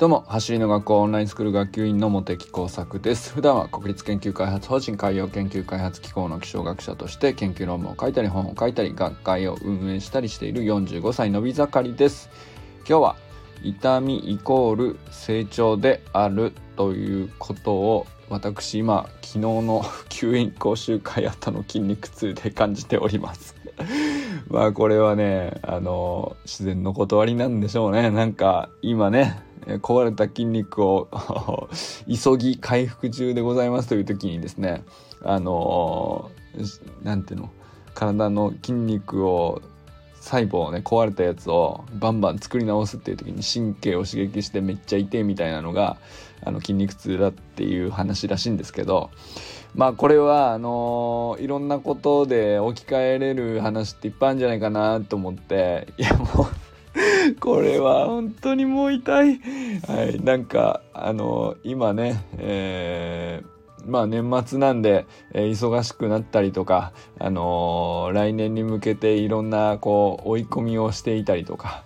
どうも走りの学校オンラインスクール学級委員の茂木耕作です。普段は国立研究開発法人海洋研究開発機構の気象学者として研究論文を書いたり本を書いたり学会を運営したりしている45歳のび盛りです。今日は痛みイコール成長であるということを私今昨日の 吸引講習会後の筋肉痛で感じております。まあこれはねあの自然の断りなんでしょうね。なんか今ね壊れた筋肉を 急ぎ回復中でございますという時にですねあの何ていうの体の筋肉を細胞をね壊れたやつをバンバン作り直すっていう時に神経を刺激してめっちゃ痛いみたいなのがあの筋肉痛だっていう話らしいんですけどまあこれはあのいろんなことで置き換えれる話っていっぱいあるんじゃないかなと思っていやもうこれは本当にもう痛い。はい、なんか、あの、今ね、えーまあ年末なんで、えー、忙しくなったりとか、あのー、来年に向けていろんなこう追い込みをしていたりとか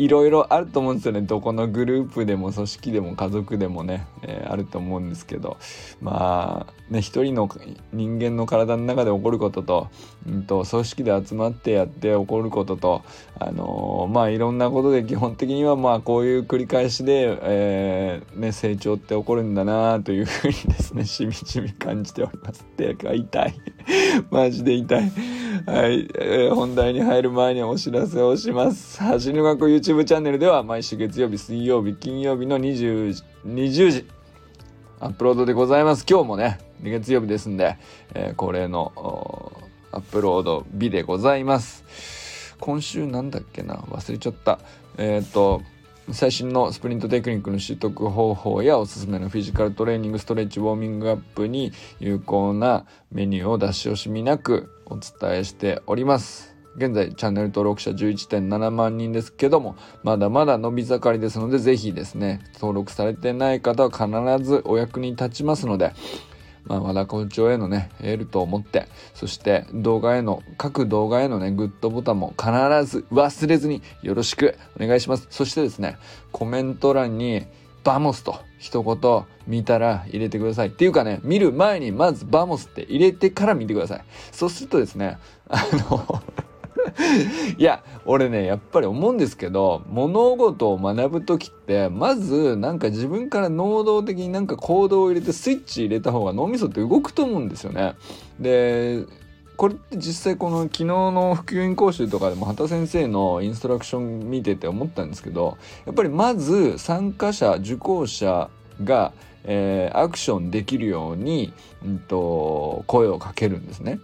いろいろあると思うんですよねどこのグループでも組織でも家族でもね、えー、あると思うんですけどまあね一人の人間の体の中で起こることと,、うんと、組織で集まってやって起こることとあのー、まあいろんなことで基本的にはまあこういう繰り返しで、えー、ね、成長って起こるんだなというふうにですねしみじみ感じております。って痛い マジで痛い。はい、えー、本題に入る前にお知らせをします。走り学 YouTube チャンネルでは毎週月曜日、水曜日、金曜日の20時20時アップロードでございます。今日もね、月曜日ですんで、えー、恒例のアップロード日でございます。今週なんだっけな？忘れちゃった。えっ、ー、と、最新のスプリントテクニックの習得方法やおすすめのフィジカルトレーニングストレッチウォーミングアップに有効なメニューを出し惜しみなくお伝えしております。現在チャンネル登録者11.7万人ですけどもまだまだ伸び盛りですのでぜひですね登録されてない方は必ずお役に立ちますのでまあ、和田校長へのね、エールと思って、そして動画への、各動画へのね、グッドボタンも必ず忘れずによろしくお願いします。そしてですね、コメント欄に、 vamos と一言見たら入れてください。っていうかね、見る前にまず vamos って入れてから見てください。そうするとですね、あのいや、俺ね、やっぱり思うんですけど、物事を学ぶ時って、まずなんか自分から能動的になんか行動を入れてスイッチ入れた方が脳みそって動くと思うんですよね。で、これって実際この昨日の普及員講習とかでも畑先生のインストラクション見てて思ったんですけどやっぱりまず参加者受講者が、えー、アクションできるように、うんと、声をかけるんですね。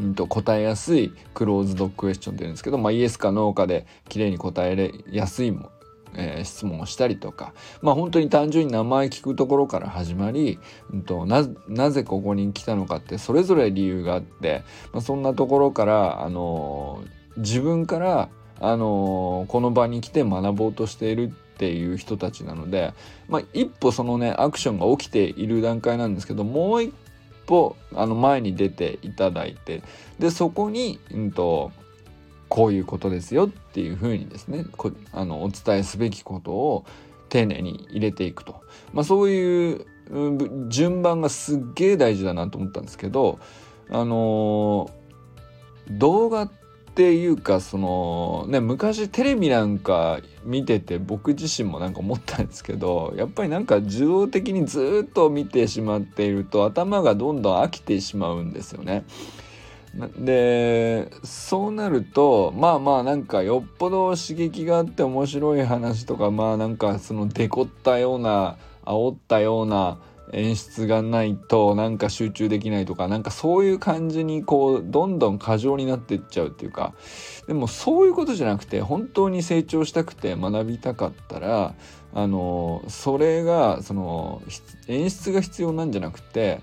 うんと、答えやすいクローズドクエスチョンって言うんですけど、まあ、イエスかノーかで綺麗に答えやすいもえー、質問をしたりとか、まあ本当に単純に名前聞くところから始まり、うんと、ななぜここに来たのかってそれぞれ理由があって、まあ、そんなところから、あのー、自分から、あのー、この場に来て学ぼうとしているっていう人たちなので、まあ、一歩そのねアクションが起きている段階なんですけどもう一歩あの前に出ていただいてでそこに、うんとこういうことですよっていうふうにですねあのお伝えすべきことを丁寧に入れていくと、まあ、そういう順番がすっげえ大事だなと思ったんですけどあのー、動画ってていうかそのね昔テレビなんか見てて僕自身もなんか思ったんですけどやっぱりなんか受動的にずっと見てしまっていると頭がどんどん飽きてしまうんですよね。でそうなるとまあまあなんかよっぽど刺激があって面白い話とかまあなんかそのデコったような煽ったような演出がないとなんか集中できないとかなんかそういう感じにこうどんどん過剰になってっちゃうっていうかでもそういうことじゃなくて本当に成長したくて学びたかったらあのそれがその演出が必要なんじゃなくて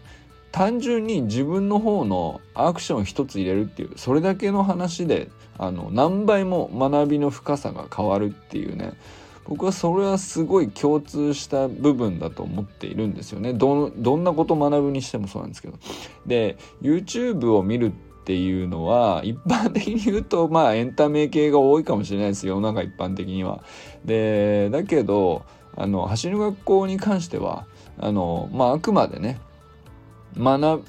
単純に自分の方のアクション一つ入れるっていうそれだけの話であの何倍も学びの深さが変わるっていうね僕はそれはすごい共通した部分だと思っているんですよね。どんなこと学ぶにしてもそうなんですけど。で YouTube を見るっていうのは一般的に言うとまあエンタメ系が多いかもしれないですよ。世の中一般的には。でだけどあの走る学校に関してはあの、まあ、あくまでね学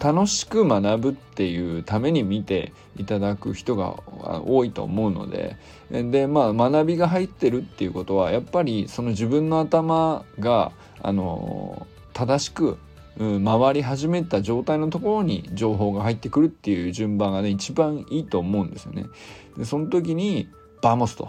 楽しく学ぶっていうために見ていただく人が多いと思うのででまあ学びが入ってるっていうことはやっぱりその自分の頭があの正しく回り始めた状態のところに情報が入ってくるっていう順番がね一番いいと思うんですよね。でその時に vamos と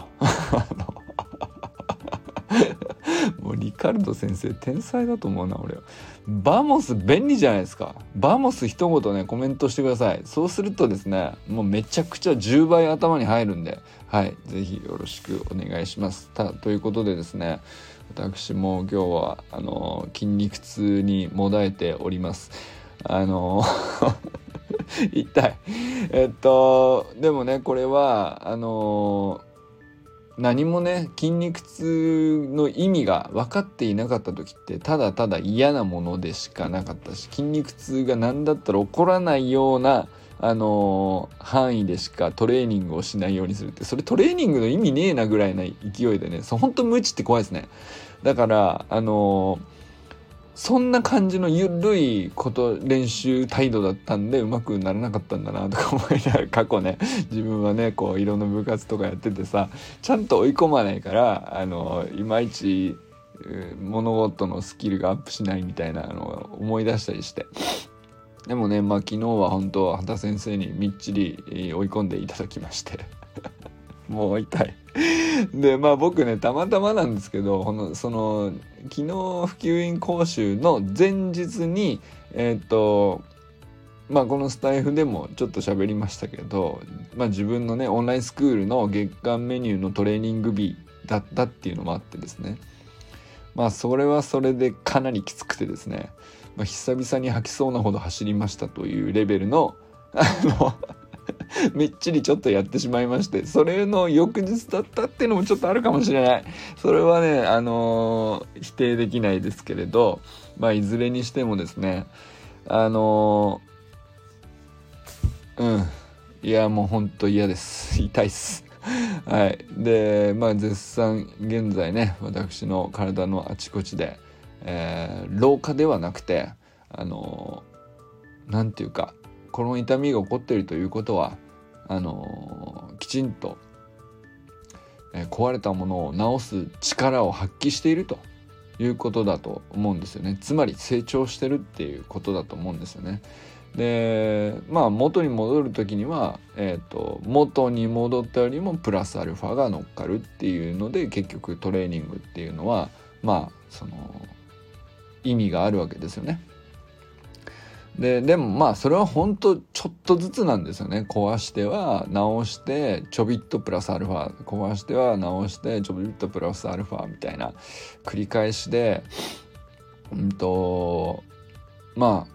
もうリカルド先生天才だと思うな俺。は vamos 便利じゃないですか。 vamos 一言ねコメントしてください。そうするとですねもうめちゃくちゃ10倍頭に入るんで。はい是非よろしくお願いします。たということでですね私も今日はあの筋肉痛にもだえております。あの 痛い。えっとでもねこれはあの何もね筋肉痛の意味が分かっていなかった時ってただただ嫌なものでしかなかったし筋肉痛が何だったら起こらないようなあのー、範囲でしかトレーニングをしないようにするってそれトレーニングの意味ねえなぐらいな勢いでねそ本当無知って怖いですね。だからあのーそんな感じのゆるいこと練習態度だったんでうまくならなかったんだなとか思いながら 過去ね自分はねこういろんな部活とかやっててさちゃんと追い込まないからあのいまいち物事のスキルがアップしないみたいなのを思い出したりして。でもねまあ昨日は本当は畑先生にみっちり追い込んでいただきまして。もう痛い でまあ僕ねたまたまなんですけどこのその昨日普及員講習の前日にえっ、とまあこのスタイフでもちょっと喋りましたけど、まあ、自分のねオンラインスクールの月間メニューのトレーニング日だったっていうのもあってですね。まあそれはそれでかなりきつくてですね、まあ、久々に吐きそうなほど走りましたというレベルのあの めっちりちょっとやってしまいましてそれの翌日だったっていうのもちょっとあるかもしれない。それはねあのー、否定できないですけれどまあいずれにしてもですねあのー、うん。いやもうほんと嫌です。痛いっす。はい。でまあ絶賛現在ね私の体のあちこちで、えー、老化ではなくてあの何て言うかこの痛みが起こっているということはあのきちんと、え壊れたものを治す力を発揮しているということだと思うんですよねつまり成長してるっていうことだと思うんですよね。でまあ元に戻る時には、えーと、元に戻ったよりもプラスアルファが乗っかるっていうので結局トレーニングっていうのはまあその意味があるわけですよね。ででもまあそれは本当ちょっとずつなんですよね。壊しては直してちょびっとプラスアルファ。壊しては直してちょびっとプラスアルファみたいな。繰り返しでうんとまあ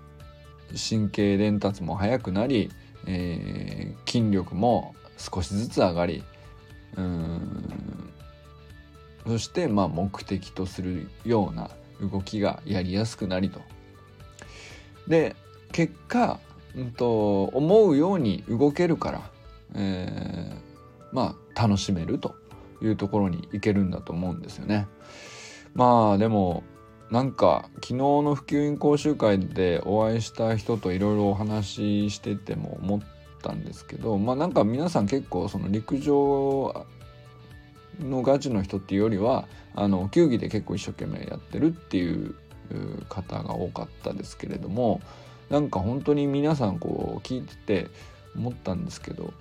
神経伝達も速くなり、えー、筋力も少しずつ上がりうん。そしてまあ目的とするような動きがやりやすくなりと。で結果、うんと、思うように動けるから、えー、まあ楽しめるというところに行けるんだと思うんですよね。まあでもなんか昨日の普及員講習会でお会いした人といろいろお話ししてても思ったんですけどまあなんか皆さん結構その陸上のガチの人っていうよりはあの球技で結構一生懸命やってるっていう方が多かったですけれどもなんか本当に皆さんこう聞いてて思ったんですけど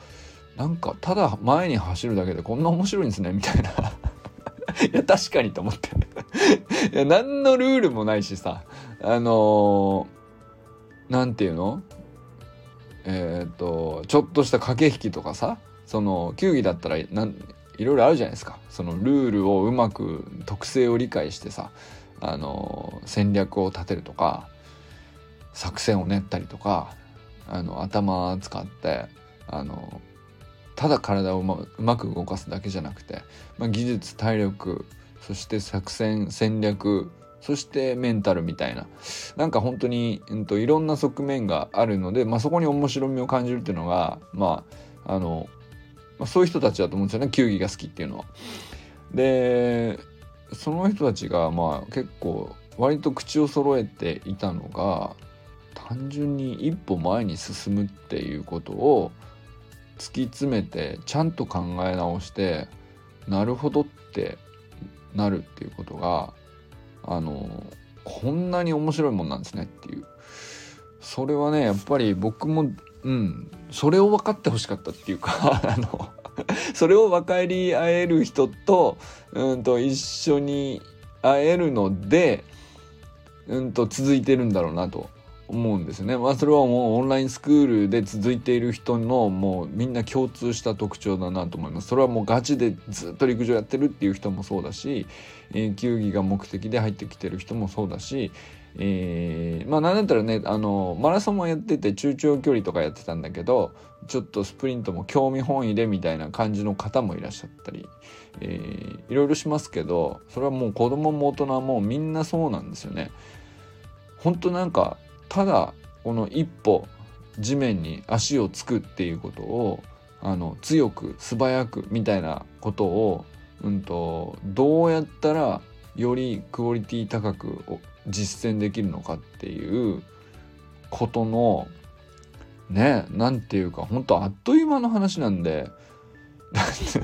なんかただ前に走るだけでこんな面白いんですねみたいな。いや確かにと思って。いや何のルールもないしさ。あの何、て言うの？えっ、ー、とちょっとした駆け引きとかさその球技だったらなんいろいろあるじゃないですか。そのルールをうまく特性を理解してさあの戦略を立てるとか。作戦を練ったりとかあの頭使ってあのただ体をうまうまく動かすだけじゃなくて、まあ、技術体力そして作戦戦略そしてメンタルみたいななんか本当に、うんと、いろんな側面があるので、まあ、そこに面白みを感じるっていうのがまああの、まあ、そういう人たちだと思うんですよね球技が好きっていうのは。でその人たちがまあ結構割と口を揃えていたのが単純に一歩前に進むっていうことを突き詰めてちゃんと考え直してなるほどってなるっていうことがあのこんなに面白いもんなんですねっていう。それはねやっぱり僕もうんそれを分かってほしかったっていうか あのそれを分かり合える人と,、うんと一緒に会えるので、うんと続いてるんだろうなと。思うんですね。まあそれはもうオンラインスクールで続いている人のもうみんな共通した特徴だなと思います。それはもうガチでずっと陸上やってるっていう人もそうだし、えー、球技が目的で入ってきてる人もそうだし、えー、まあなんだったらねあのマラソンもやってて中長距離とかやってたんだけどちょっとスプリントも興味本位でみたいな感じの方もいらっしゃったり、えー、いろいろしますけどそれはもう子供も大人もみんなそうなんですよね。本当なんかただこの一歩地面に足をつくっていうことをあの強く素早くみたいなことを、うんと、どうやったらよりクオリティ高く実践できるのかっていうことのねなんていうか本当あっという間の話なんでだって昨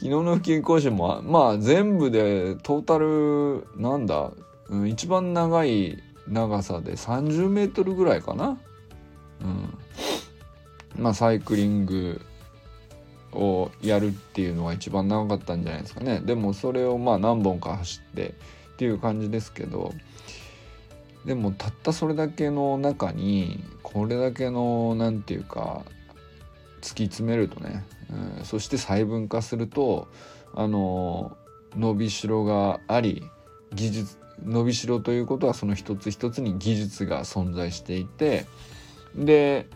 日の普及講習もまあ全部でトータルなんだ、うん、一番長い長さで30メートルぐらいかな。うん。まあサイクリングをやるっていうのが一番長かったんじゃないですかね。でもそれをまあ何本か走ってっていう感じですけど、でもたったそれだけの中にこれだけの何て言うか突き詰めるとね、うん、そして細分化するとあの伸びしろがあり技術伸びしろということはその一つ一つに技術が存在していてで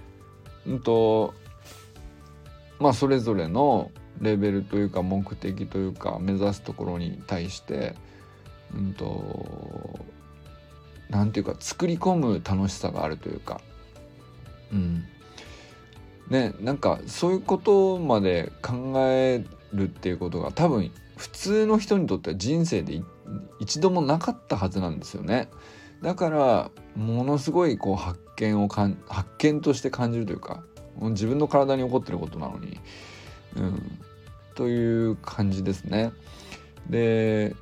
うんとまあそれぞれのレベルというか目的というか目指すところに対してうんとなんていうか作り込む楽しさがあるというか。うん。ねなんかそういうことまで考えるっていうことが多分普通の人にとっては人生で一一度もなかったはずなんですよね。だからものすごいこう発見を発見として感じるというか自分の体に起こってることなのに、うん、という感じですね。で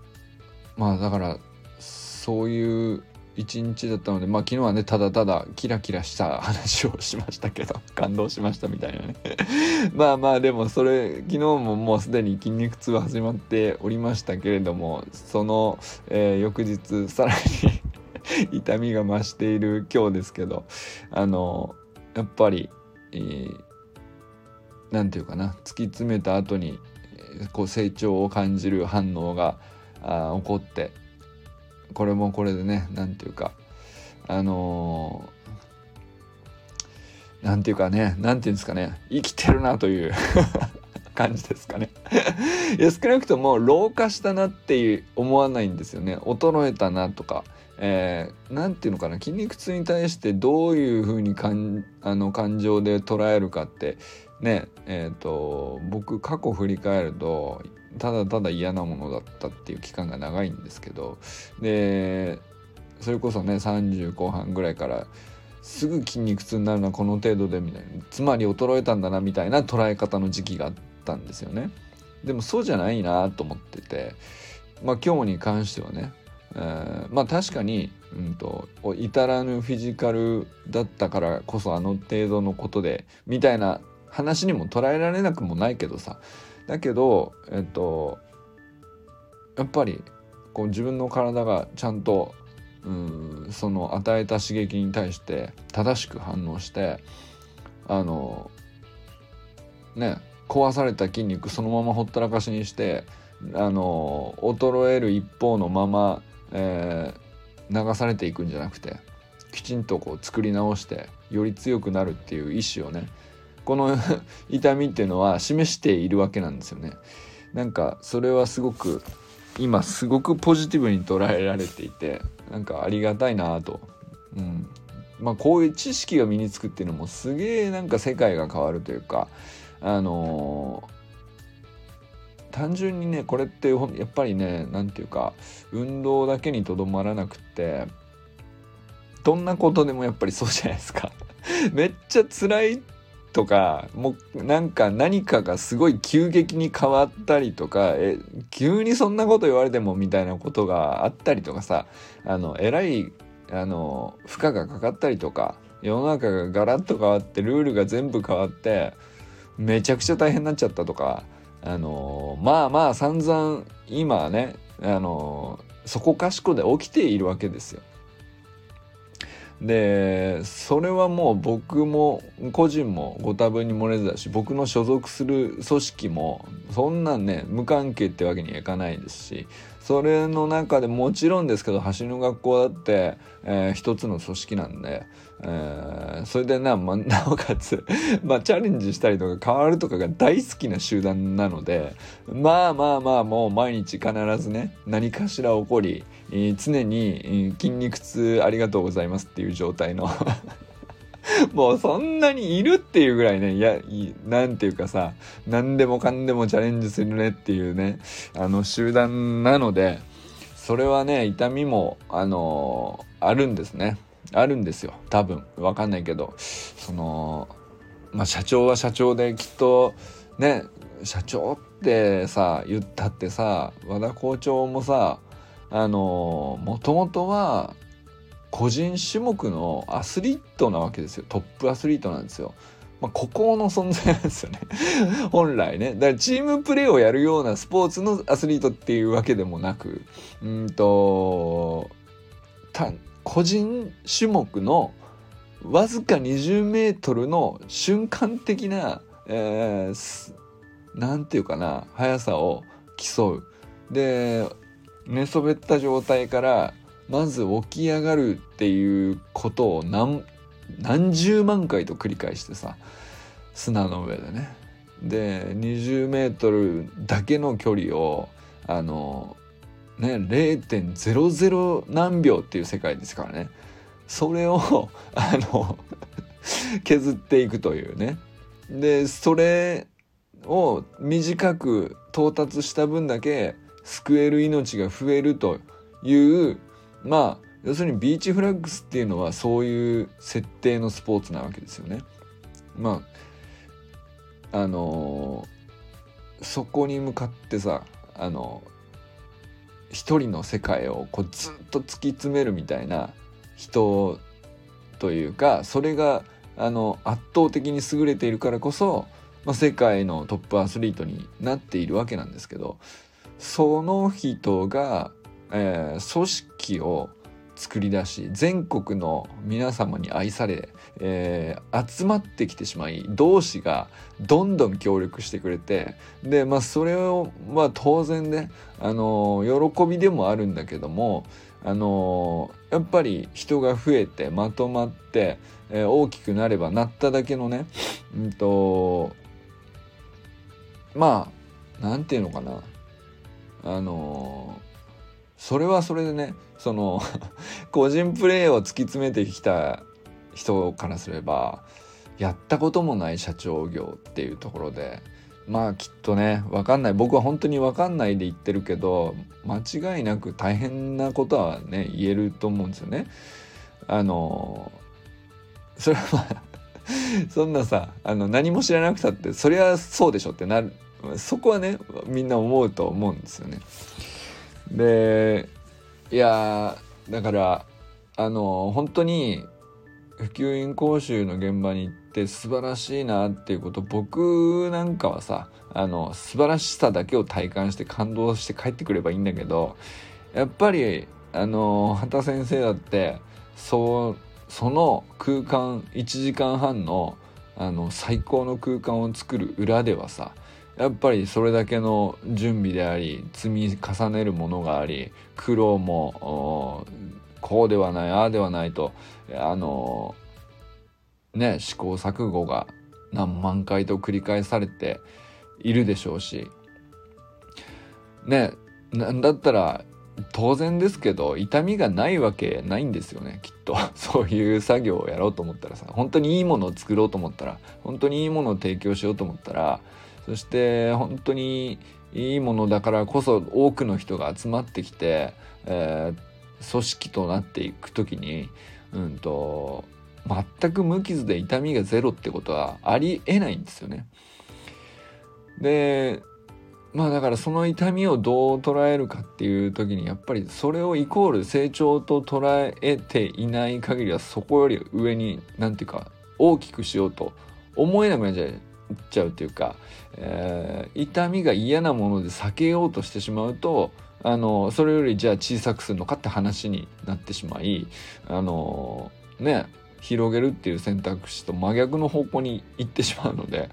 まあだからそういう一日だったのでまあ昨日はねただただキラキラした話をしましたけど 感動しましたみたいなね。まあまあでもそれ昨日ももうすでに筋肉痛は始まっておりましたけれどもその、えー、翌日さらに 痛みが増している今日ですけどあのやっぱり何、えー、て言うかな突き詰めた後にこう成長を感じる反応があ起こってこれもこれでね何ていうかあの何、ー、ていうかね何ていうんですかね生きてるなという 感じですかね。いや少なくとも老化したなっていう思わないんですよね。衰えたなとかえー、ていうのかな筋肉痛に対してどういうふうにかんあの感情で捉えるかってねえっ、ー、と僕過去振り返るとただただ嫌なものだったっていう期間が長いんですけどでそれこそね30後半ぐらいからすぐ筋肉痛になるのはこの程度でみたいなつまり衰えたんだなみたいな捉え方の時期があったんですよね。でもそうじゃないなと思っててまあ今日に関してはね、えー、まあ確かに、うんと、至らぬフィジカルだったからこそあの程度のことでみたいな話にも捉えられなくもないけどさ。だけどえっとやっぱりこう自分の体がちゃんとうんその与えた刺激に対して正しく反応してあのね壊された筋肉そのままほったらかしにしてあの衰える一方のまま、えー、流されていくんじゃなくてきちんとこう作り直してより強くなるっていう意思をねこの 痛みっていうのは示しているわけなんですよね。なんかそれはすごく今すごくポジティブに捉えられていてなんかありがたいなと。うんまあ、こういう知識が身につくっていうのもすげえなんか世界が変わるというかあの単純にねこれってやっぱりね何て言うか運動だけにとどまらなくってどんなことでもやっぱりそうじゃないですか めっちゃ辛いとかもうなんか何かがすごい急激に変わったりとかえ急にそんなこと言われてもみたいなことがあったりとかさあのえらいあの負荷がかかったりとか世の中がガラッと変わってルールが全部変わってめちゃくちゃ大変になっちゃったとかあのまあまあ散々今ねあのそこかしこで起きているわけですよ。でそれはもう僕も個人もご多分に漏れずだし僕の所属する組織もそんなんね無関係ってわけにはいかないですしそれの中でもちろんですけど走りの学校だって、えー、一つの組織なんで、えー、それでな,、ま、なおかつ、まあ、チャレンジしたりとか変わるとかが大好きな集団なのでまあまあまあもう毎日必ずね何かしら起こり、えー、常に筋肉痛ありがとうございますっていう状態の もうそんなにいるっていうぐらいね、いや、なんていうかさ、何でもかんでもチャレンジするねっていうね、あの集団なので、それはね、痛みも、あのー、あるんですね。あるんですよ。多分。わかんないけど。その、まあ、社長は社長できっと、ね、社長ってさ、言ったってさ、和田校長もさ、あのもともとは個人種目のアスリートなわけですよ。トップアスリートなんですよ。まあ、ここの存在なんですよね。本来ね。だからチームプレーをやるようなスポーツのアスリートっていうわけでもなくうんと個人種目のわずか20メートルの瞬間的な、えー、なんていうかな速さを競う。で寝そべった状態からまず起き上がるっていうことを何何十万回と繰り返してさ砂の上でね。で20メートルだけの距離をあのね0.00何秒っていう世界ですからね。それを あの削っていくというね。でそれを短く到達した分だけ救える命が増えるというまあ要するにビーチフラッグスっていうのはそういう設定のスポーツなわけですよね。まああのー、そこに向かってさあの一人の世界をこうずっと突き詰めるみたいな人というかそれがあの圧倒的に優れているからこそ、まあ、世界のトップアスリートになっているわけなんですけどその人がえー、組織を作り出し全国の皆様に愛され、えー、集まってきてしまい同志がどんどん協力してくれてでまあそれをまあ当然ねあの喜びでもあるんだけどもあのやっぱり人が増えてまとまって、えー、大きくなればなっただけのねうんとまあなんていうのかな。あのそれはそれでねその 個人プレーを突き詰めてきた人からすればやったこともない社長業っていうところでまあきっとね分かんない僕は本当に分かんないで言ってるけど間違いなく大変なことはね言えると思うんですよね。あのそれはまあ そんなさあの何も知らなくたってそりゃそうでしょってなるそこはねみんな思うと思うんですよね。でいやだからあの本当に普及員講習の現場に行って素晴らしいなっていうこと僕なんかはさあの素晴らしさだけを体感して感動して帰ってくればいいんだけどやっぱりあの畑先生だってそうその空間1時間半のあの最高の空間を作る裏ではさやっぱりそれだけの準備であり積み重ねるものがあり苦労もこうではないああではないとあのね試行錯誤が何万回と繰り返されているでしょうしねなんだったら当然ですけど痛みがないわけないんですよねきっと。そういう作業をやろうと思ったらさ本当にいいものを作ろうと思ったら本当にいいものを提供しようと思ったらそして本当にいいものだからこそ多くの人が集まってきて、えー、組織となっていく時に、うんと、全く無傷で痛みがゼロってことはありえないんですよね。でまあだからその痛みをどう捉えるかっていう時にやっぱりそれをイコール成長と捉えていない限りはそこより上に何て言うか大きくしようと思えなくなっちゃうちゃうっていうか、えー、痛みが嫌なもので避けようとしてしまうとあのそれよりじゃあ小さくするのかって話になってしまいあのね広げるっていう選択肢と真逆の方向に行ってしまうので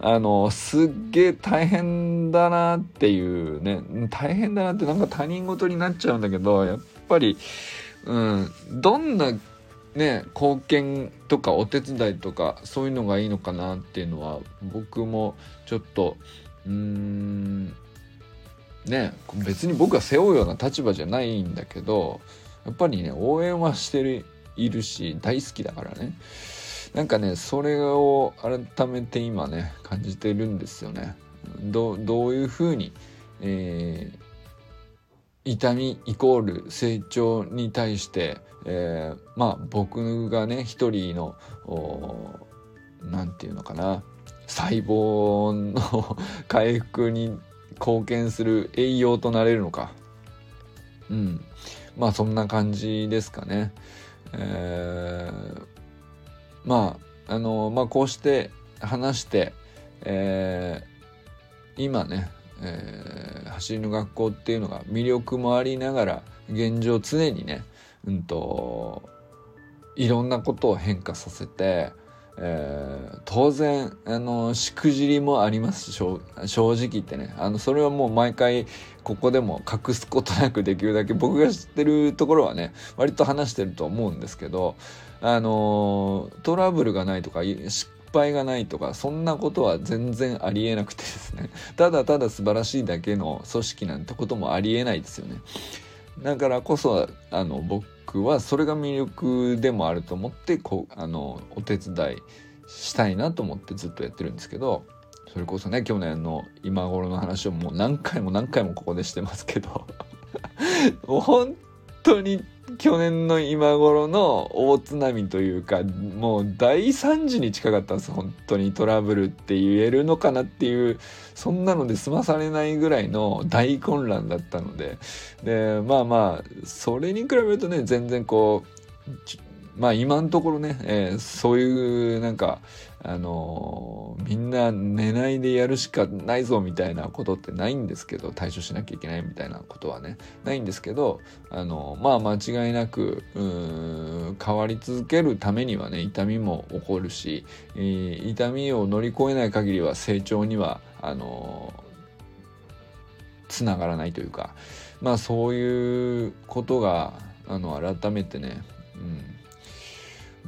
あのすっげえ大変だなっていうね大変だなってなんか他人事になっちゃうんだけどやっぱり、うん、どんなね貢献とかお手伝いとかそういうのがいいのかなっていうのは僕もちょっとうーんね別に僕は背負うような立場じゃないんだけどやっぱりね応援はしてるいるし大好きだからねなんかねそれを改めて今ね感じてるんですよね。どどういうふうに、えー、痛みイコール成長に対して、えー、まあ僕がね一人の何て言うのかな細胞の回復に貢献する栄養となれるのかうんまあそんな感じですかね。えーまああのまあこうして話して、えー、今ね、えー、走りの学校っていうのが魅力もありながら現状常にねうんといろんなことを変化させて、えー、当然あのしくじりもあります正直言ってね。あのそれはもう毎回ここでも隠すことなくできるだけ僕が知ってるところはね割と話してると思うんですけどあのトラブルがないとか失敗がないとかそんなことは全然ありえなくてですね。ただただ素晴らしいだけの組織なんてこともありえないですよね。だからこそあの僕はそれが魅力でもあると思ってこうあのお手伝いしたいなと思ってずっとやってるんですけどそれこそね去年の今頃の話をもう何回も何回もここでしてますけど もう本当に去年の今頃の大津波というかもう大惨事に近かったんです本当にトラブルって言えるのかなっていうそんなので済まされないぐらいの大混乱だったので。でまあまあそれに比べるとね全然こうまあ今のところね、えー、そういうなんかあの、みんな寝ないでやるしかないぞみたいなことってないんですけど対処しなきゃいけないみたいなことはねないんですけど、あの、まあ間違いなく変わり続けるためにはね痛みも起こるし、えー、痛みを乗り越えない限りは成長にはあのつながらないというかまあそういうことがあの改めてね、うん、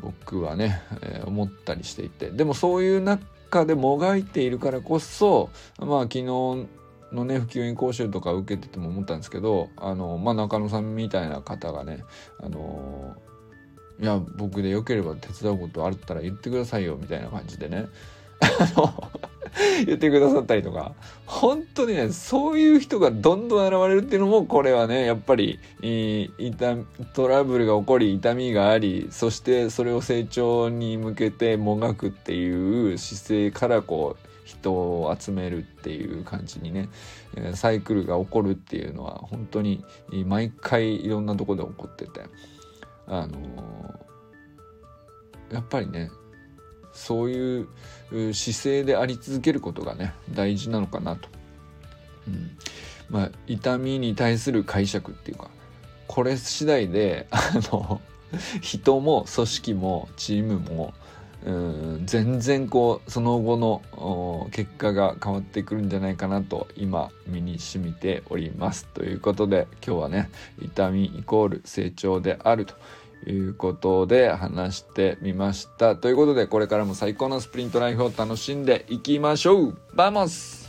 僕はね、えー、思ったりしていて。でもそういう中でもがいているからこそまあ昨日のね普及員講習とか受けてても思ったんですけどあの、まあ、中野さんみたいな方がねあのいや僕でよければ手伝うことあったら言ってくださいよみたいな感じでね。あの 言ってくださったりとか。本当にねそういう人がどんどん現れるっていうのもこれはねやっぱり痛トラブルが起こり痛みがありそしてそれを成長に向けてもがくっていう姿勢からこう人を集めるっていう感じにねサイクルが起こるっていうのは本当に毎回いろんなとこで起こっててあのやっぱりねそういう姿勢であり続けることがね大事なのかなと。うん。まあ、痛みに対する解釈っていうかこれ次第であの 人も組織もチームもうん全然こうその後の結果が変わってくるんじゃないかなと今身に染みております。ということで今日はね痛みイコール成長であると。いうことで話してみました。ということで、これからも最高のスプリントライフを楽しんでいきましょう vamos